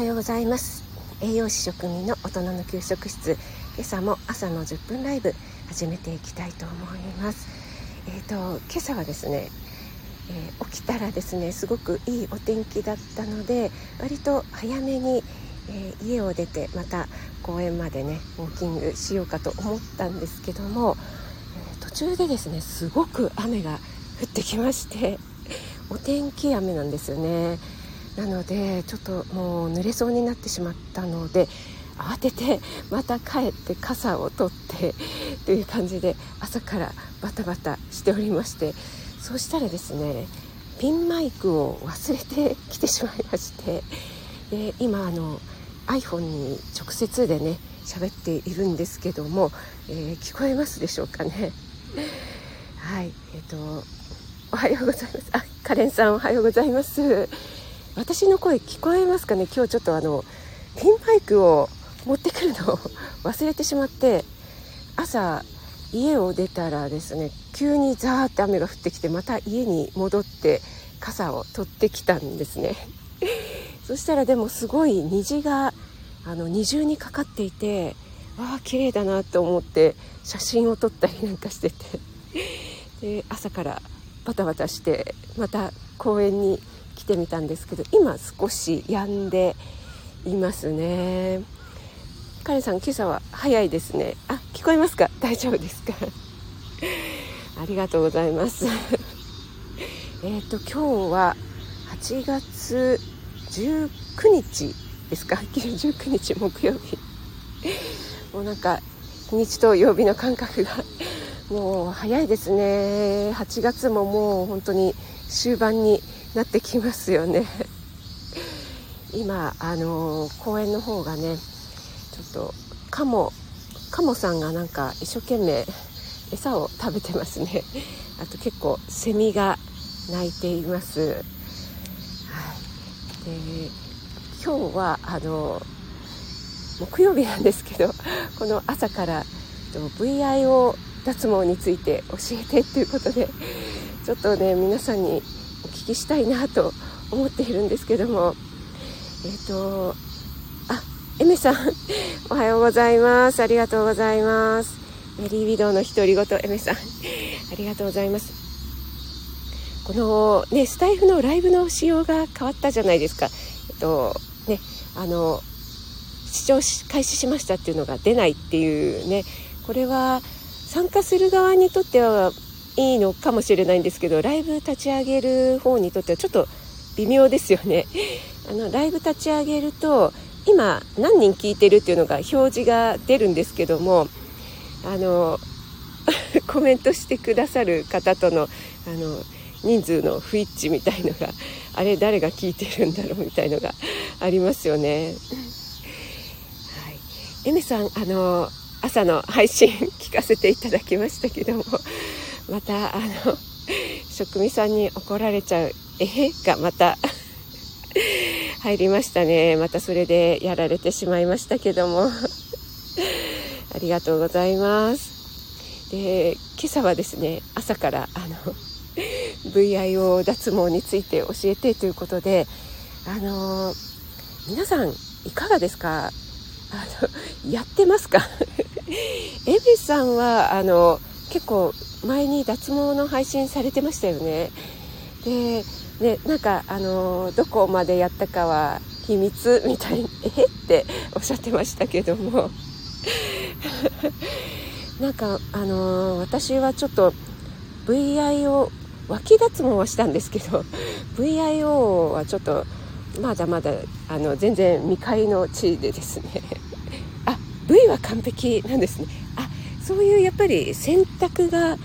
はようございます。栄養士職人の大人の給食室。今朝も朝の10分ライブ始めていきたいと思います。えっ、ー、と今朝はですね、えー、起きたらですねすごくいいお天気だったので割と早めに、えー、家を出てまた公園までねウォーキングしようかと思ったんですけども、え途中でですねすごく雨が降ってきましてお天気雨なんですよね。なのでちょっともう濡れそうになってしまったので慌ててまた帰って傘を取ってという感じで朝からバタバタしておりましてそうしたらですねピンマイクを忘れてきてしまいましてで今あの iPhone に直接でね喋っているんですけども、えー、聞こえますでしょうかね。はいえっ、ー、とおはようございます。あカレンさんおはようございます。私の声聞こえますかね？今日ちょっとあのピンマイクを持ってくるのを 忘れてしまって朝家を出たらですね急にザーって雨が降ってきてまた家に戻って傘を取ってきたんですね。そしたらでもすごい虹があの二重にかかっていてわあ綺麗だなと思って写真を撮ったりなんかしててで朝からバタバタしてまた公園に来てみたんですけど今少し止んでいますね。カレンさん今朝は早いですね。あ聞こえますか？大丈夫ですか？ありがとうございます。えっと今日は8月19日ですか？19日木曜日。もうなんか日にちと曜日の感覚がもう早いですね。8月ももう本当に終盤になってきますよね。今あの公園の方がねちょっとカモカモさんがなんか一生懸命餌を食べてますね。あと結構セミが鳴いています、はい、で今日はあの木曜日なんですけどこの朝から VIO 脱毛について教えてっていうことでちょっとね皆さんにお聞きしたいなと思っているんですけども。えっ、ー、とあエメさんおはようございます。ありがとうございます。メリービドウの独り言エメさんありがとうございます。このねスタイフのライブの仕様が変わったじゃないですか。えっとねあの視聴開始しましたっていうのが出ないっていうね。これは参加する側にとってはいいのかもしれないんですけどライブ立ち上げる方にとってはちょっと微妙ですよね。あのライブ立ち上げると今何人聞いてるっていうのが表示が出るんですけどもあの コメントしてくださる方とのあの人数の不一致みたいのがあれ誰が聞いてるんだろうみたいのがありますよね。はい、エメさんあの朝の配信聞かせていただきましたけどもまたあの 職味さんに怒られちゃう「えへ」がまた 入りましたね。またそれでやられてしまいましたけども。ありがとうございます。で今朝はですね朝からあの VIO 脱毛について教えてということであの皆さんいかがですか？あのやってますか？エビさんはあの結構前に脱毛の配信されてましたよね。でねなんかあのどこまでやったかは秘密みたいにえ？っておっしゃってましたけども。なんかあの私はちょっと VIO 脇脱毛はしたんですけど VIO はちょっとまだまだあの全然未開の地でですね。あ V は完璧なんですね。あそういうやっぱり選択が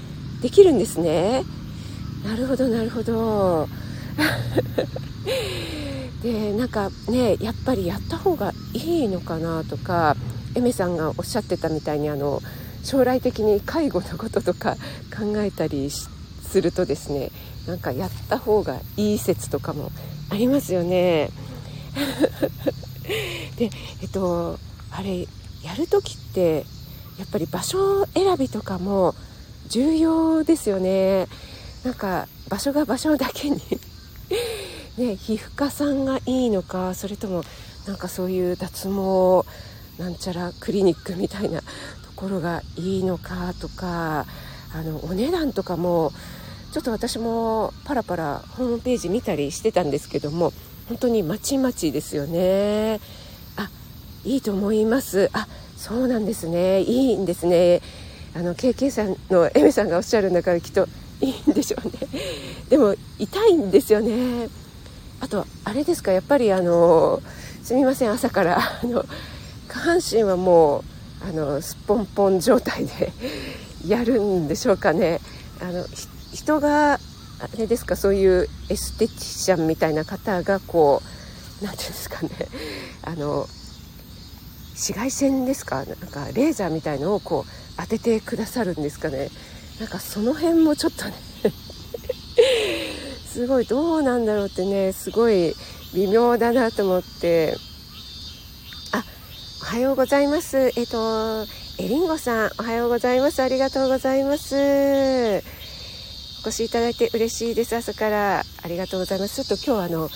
できるんですねなるほどなるほど でなんかねやっぱりやった方がいいのかなとかエメさんがおっしゃってたみたいにあの将来的に介護のこととか 考えたりするとですねなんかやった方がいい説とかもありますよね。でえっとあれやる時ってやっぱり場所選びとかも重要ですよね。なんか場所が場所だけに ね、皮膚科さんがいいのかそれともなんかそういう脱毛なんちゃらクリニックみたいなところがいいのかとかあのお値段とかもちょっと私もパラパラホームページ見たりしてたんですけども本当にまちまちですよね。あいいと思います。あそうなんですね。いいんですね。あの KK さんのエメさんがおっしゃるんだからきっといいんでしょうね。でも痛いんですよね。あとあれですかやっぱりあのすみません朝からあの下半身はもうあのすっぽんぽん状態でやるんでしょうかね。あの人があれですかそういうエステティシャンみたいな方がこう何ていうんですかね。あの紫外線ですか？なんかレーザーみたいのをこう当ててくださるんですかね？なんかその辺もちょっとね すごいどうなんだろうってねすごい微妙だなと思って。あおはようございます。えっ、とえりんごさんおはようございます。ありがとうございます。お越しいただいて嬉しいです。朝から。ありがとうございます。ちょっと今日あの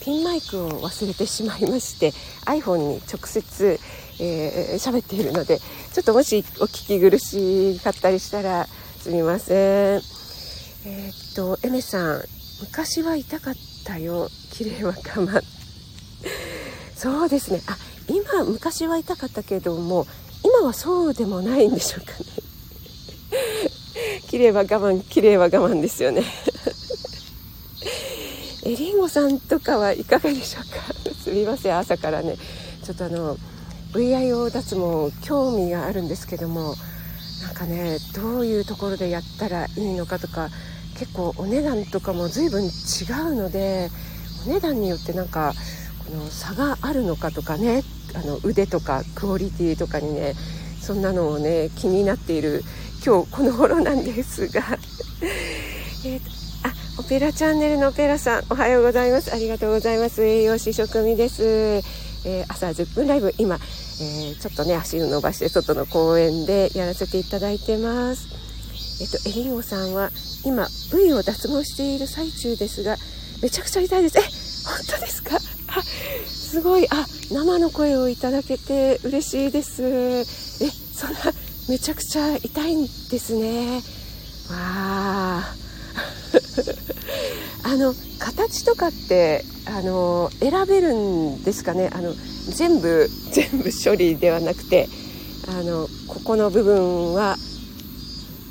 ピンマイクを忘れてしまいまして iPhone に直接えー、喋っているのでちょっともしお聞き苦しかったりしたらすみません。えー、っとエメさん昔は痛かったよ。綺麗は我慢そうですね。あ今昔は痛かったけども今はそうでもないんでしょうかね。綺麗は我慢綺麗は我慢ですよね。えりんごさんとかはいかがでしょうか？すみません。朝からね。ちょっとあの VIO 脱毛興味があるんですけどもなんかねどういうところでやったらいいのかとか結構お値段とかも随分違うのでお値段によってなんかこの差があるのかとかねあの腕とかクオリティとかにねそんなのをね気になっている今日この頃なんですが。えあオペラチャンネルのオペラさんおはようございます。ありがとうございます。栄養士職味です、えー、朝10分ライブ今えー、ちょっとね足を伸ばして外の公園でやらせていただいてます。えっとエリンゴさんは今部位を脱毛している最中ですがめちゃくちゃ痛いです。え本当ですか？あすごいあ生の声をいただけて嬉しいです。えそんなめちゃくちゃ痛いんですね。わあ。あの形とかってあの選べるんですかね？あの全部 全部処理ではなくてあのここの部分は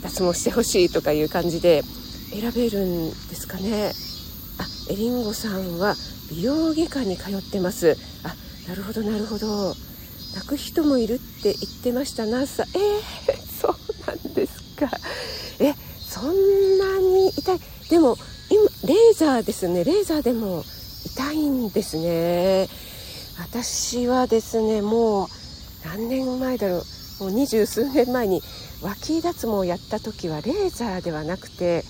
脱毛してほしいとかいう感じで選べるんですかね？あエリンゴさんは美容外科に通ってます。あなるほどなるほど。泣く人もいるって言ってましたなさんえー、そうなんですか。えそんなに痛い。でも今レーザーですね。レーザーでもいんですね。私はですねもう何年前だろう。もう二十数年前に脇脱毛をやった時はレーザーではなくて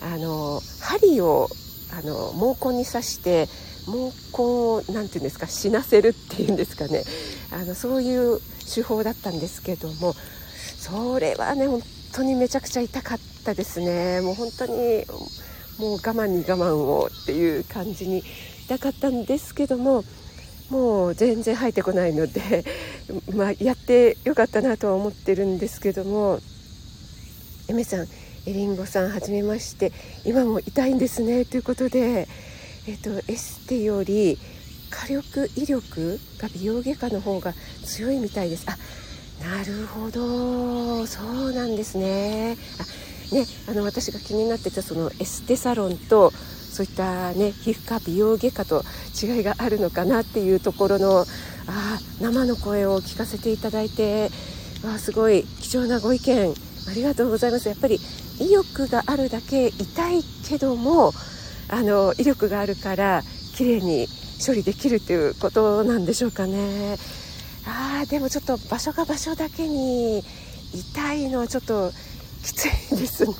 あの針をあの毛根に刺して毛根を何て言うんですか死なせるっていうんですかね。あのそういう手法だったんですけどもそれはね本当にめちゃくちゃ痛かったですね。もう本当にもう我慢に我慢をっていう感じに痛かったんですけどももう全然入ってこないので、まあ、やってよかったなとは思ってるんですけどもエメさんエリンゴさんはじめまして今も痛いんですねということで、えっと、エステより火力威力が美容外科の方が強いみたいです。あなるほど。そうなんですね。あねあの私が気になってたそのエステサロンとそういったね皮膚科美容外科と違いがあるのかなっていうところのあ生の声を聞かせていただいてわすごい貴重なご意見ありがとうございます。やっぱり威力があるだけ痛いけどもあの威力があるから綺麗に処理できるということなんでしょうかね。あーでもちょっと場所が場所だけに痛いのはちょっときついですね。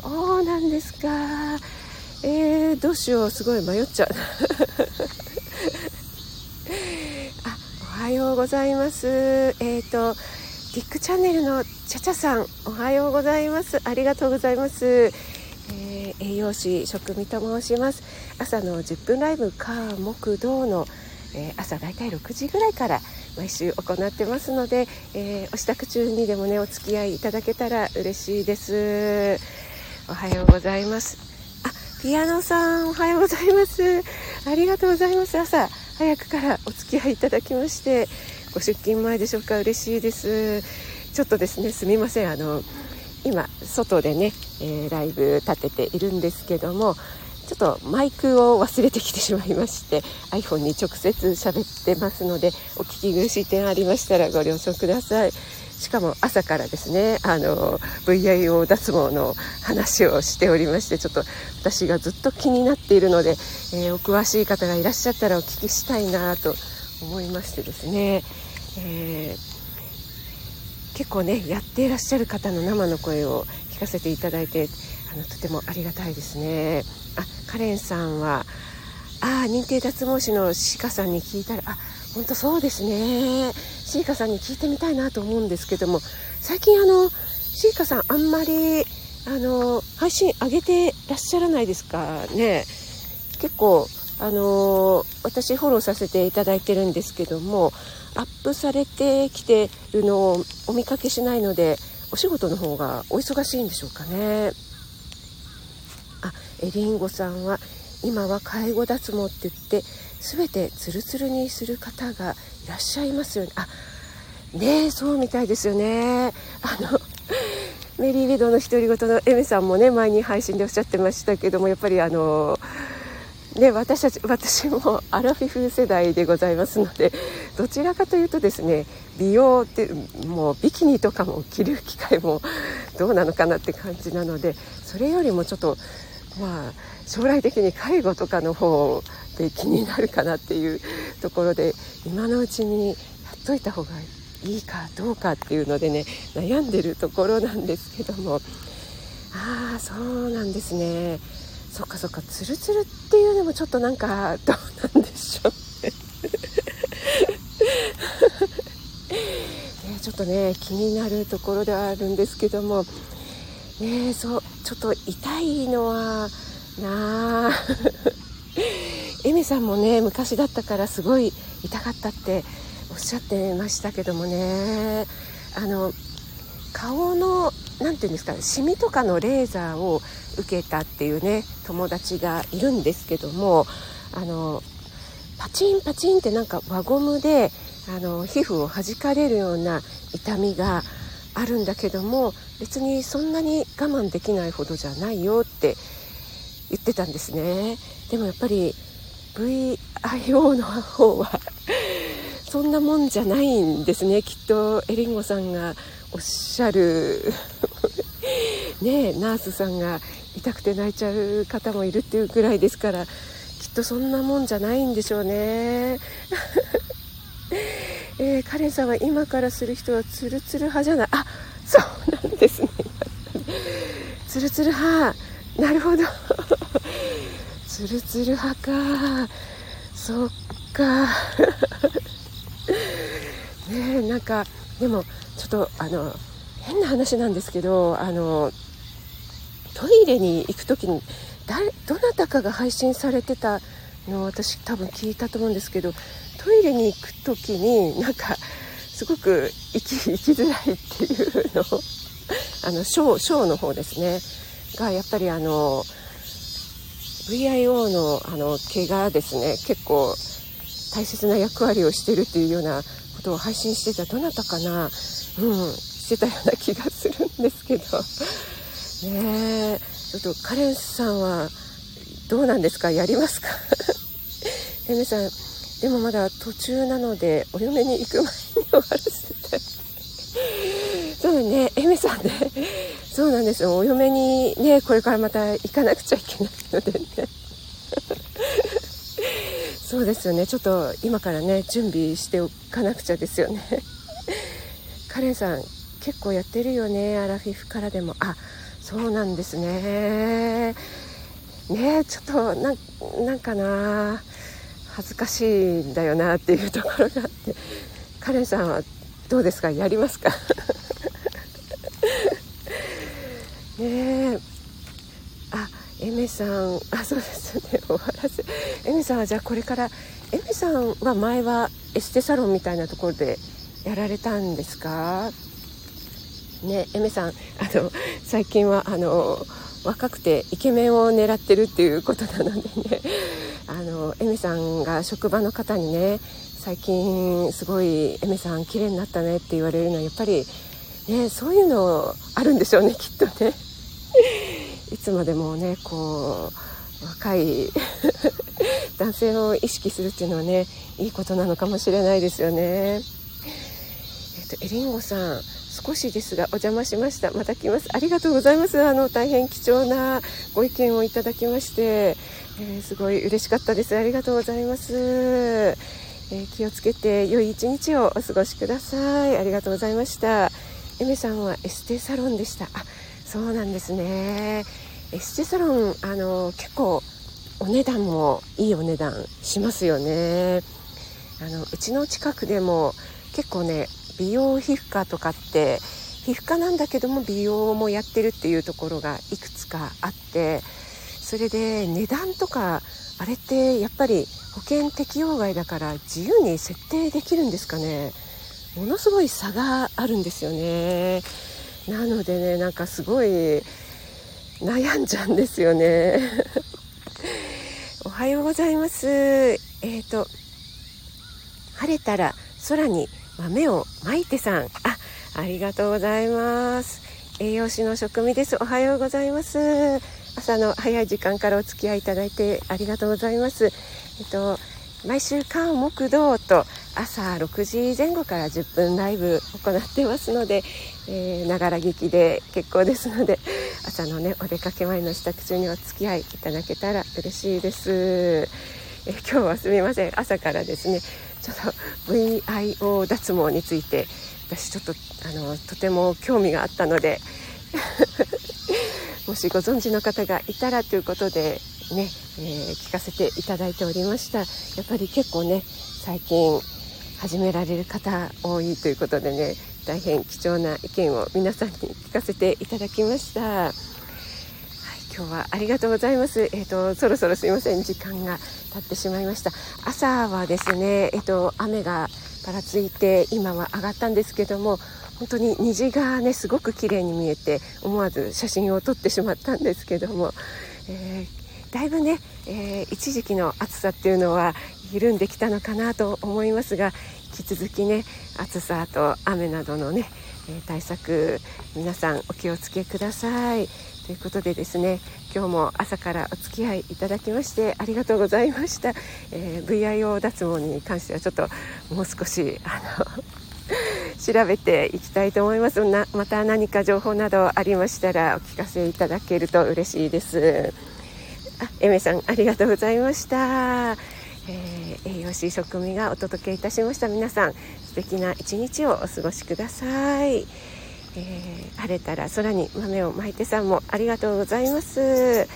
そうなんですか。えー、どうしよう。すごい迷っちゃう。あおはようございます。えっ、ー、とディックチャンネルのちゃちゃさん。おはようございます。ありがとうございます、えー、栄養士職味と申します。朝の10分ライブ火木道の、えー、朝だいたい6時ぐらいから毎週行ってますので、えー、お支度中にでもねお付き合いいただけたら嬉しいです。おはようございます。あピアノさんおはようございます。ありがとうございます。朝早くからお付き合いいただきましてご出勤前でしょうか。嬉しいです。ちょっとですねすみません。あの今外でね、えー、ライブ立てているんですけどもちょっとマイクを忘れてきてしまいまして iPhone に直接喋ってますのでお聞き苦しい点ありましたらご了承ください。しかも朝からですねあの VIO 脱毛の話をしておりましてちょっと私がずっと気になっているので、えー、お詳しい方がいらっしゃったらお聞きしたいなと思いましてですね、えー結構ねやっていらっしゃる方の生の声を聞かせていただいてあのとてもありがたいですね。あカレンさんはあ認定脱毛師のシカさんに聞いたらあ本当そうですね。シーカさんに聞いてみたいなと思うんですけども最近あのシーカさんあんまりあの配信上げてらっしゃらないですか？ね。結構あの私フォローさせていただいてるんですけどもアップされてきてるのをお見かけしないのでお仕事の方がお忙しいんでしょうかね。あエリンゴさんは今は介護脱毛って言って全てツルツルにする方がいらっしゃいますよね。あねそうみたいですよね。あのメリー・ウェドの独り言のエメさんもね前に配信でおっしゃってましたけどもやっぱりあので私たち私もアラフィフ世代でございますのでどちらかというとですね美容ってもうビキニとかも着る機会もどうなのかなって感じなのでそれよりもちょっとまあ将来的に介護とかの方で気になるかなっていうところで今のうちにやっといた方がいいかどうかっていうのでね悩んでるところなんですけども。ああそうなんですね。そっかそっかツルツルっていうのもちょっとなんかどうなんでしょう。ねねちょっとね気になるところではあるんですけども。ねそうちょっと痛いのはなあ。さんもね昔だったからすごい痛かったっておっしゃってましたけどもね。あの顔の何て言うんですかシミとかのレーザーを受けたっていうね友達がいるんですけどもあのパチンパチンってなんか輪ゴムであの皮膚を弾かれるような痛みがあるんだけども別にそんなに我慢できないほどじゃないよって言ってたんですね。でもやっぱり VIO の方はそんなもんじゃないんですね。きっとエリンゴさんがおっしゃる ねナースさんが痛くて泣いちゃう方もいるっていうぐらいですからきっとそんなもんじゃないんでしょうね。えー、カレンさんは今からする人はツルツル派じゃない。あそうなんですね。ツルツル派。なるほど。ツルツル派か。そっか。ねなんかでもちょっとあの変な話なんですけどあのトイレに行く時に誰どなたかが配信されてたの私多分聞いたと思うんですけどトイレに行く時になんかすごく行き行きづらいっていうのあのショショーの方ですね。がやっぱりあの VIO のあの毛がですね。結構大切な役割をしてるっていうようなことを配信してたどなたかな、うん、してたような気がするんですけど。ねえ。ちょっとカレンさんはどうなんですか？やりますか？エメさんでもまだ途中なのでお嫁に行く前に終わらせてそうねエメさんね。そうなんですよ。お嫁にねこれからまた行かなくちゃいけないのでね。そうですよね。ちょっと今からね準備しておかなくちゃですよね。カレンさん結構やってるよね。アラフィフからでも。あそうなんですね。ねちょっとななんかな。恥ずかしいんだよなっていうところがあって。カレンさんはどうですか？やりますか？ね。えあエメメさんあそうですね。終わらせ。エメさんはじゃあこれからエメさんは前はエステサロンみたいなところでやられたんですか？ねエメさんあの最近はあの若くてイケメンを狙ってるっていうことなのでね。あのエメさんが職場の方にね最近すごいエメさん綺麗になったねって言われるのはやっぱりねそういうのあるんでしょうねきっとね。いつまでもねこう若い 男性を意識するっていうのはねいいことなのかもしれないですよね。えっとエリンゴさん少しですがお邪魔しました。また来ます。ありがとうございます。あの大変貴重なご意見をいただきまして、えー、すごい嬉しかったです。ありがとうございます、えー、気をつけて良い一日をお過ごしください。ありがとうございました。エメさんはエステサロンでした。あそうなんですね。エステサロンあの結構お値段もいいお値段しますよね。あのうちの近くでも結構ね美容皮膚科とかって皮膚科なんだけども美容もやってるっていうところがいくつかあってそれで値段とかあれってやっぱり保険適用外だから自由に設定できるんですかね。ものすごい差があるんですよね。なのでねなんかすごい悩んじゃうんですよね。おはようございます。えっ、ー、と晴れたら空に豆をまいてさん。あありがとうございます。栄養士の食味です。おはようございます。朝の早い時間からお付き合いいただいてありがとうございます。えっと毎週間木道と朝6時前後から10分ライブ行ってますのでながら聞きで結構ですので 朝のねお出かけ前の支度中にお付き合いいただけたら嬉しいです。え今日はすみません。朝からですねちょっと VIO 脱毛について私ちょっとあのとても興味があったので もしご存知の方がいたらということでね、えー、聞かせていただいておりました。やっぱり結構ね最近始められる方多いということでね大変貴重な意見を皆さんに聞かせていただきました。はい、今日はありがとうございます。えっ、ー、とそろそろすいません時間が経ってしまいました朝はですね、えっと、雨がぱらついて今は上がったんですけども本当に虹がねすごく綺麗に見えて思わず写真を撮ってしまったんですけども、えー、だいぶね、えー、一時期の暑さっていうのは緩んできたのかなと思いますが引き続きね暑さと雨などのね対策皆さんお気をつけください。ということでですね今日も朝からお付き合いいただきましてありがとうございました、えー、VIO 脱毛に関してはちょっともう少しあの 調べていきたいと思います。なまた何か情報などありましたらお聞かせいただけると嬉しいです。あエメさんありがとうございました、えー、栄養士食味がお届けいたしました皆さん素敵な一日をお過ごしください。えー、晴れたら空に豆をまいてさんもありがとうございます。あ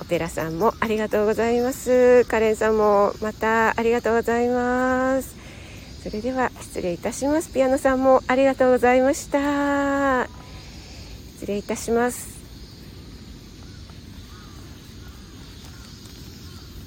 オペラさんもありがとうございます。カレンさんもまたありがとうございます。それでは失礼いたします。ピアノさんもありがとうございました。失礼いたします。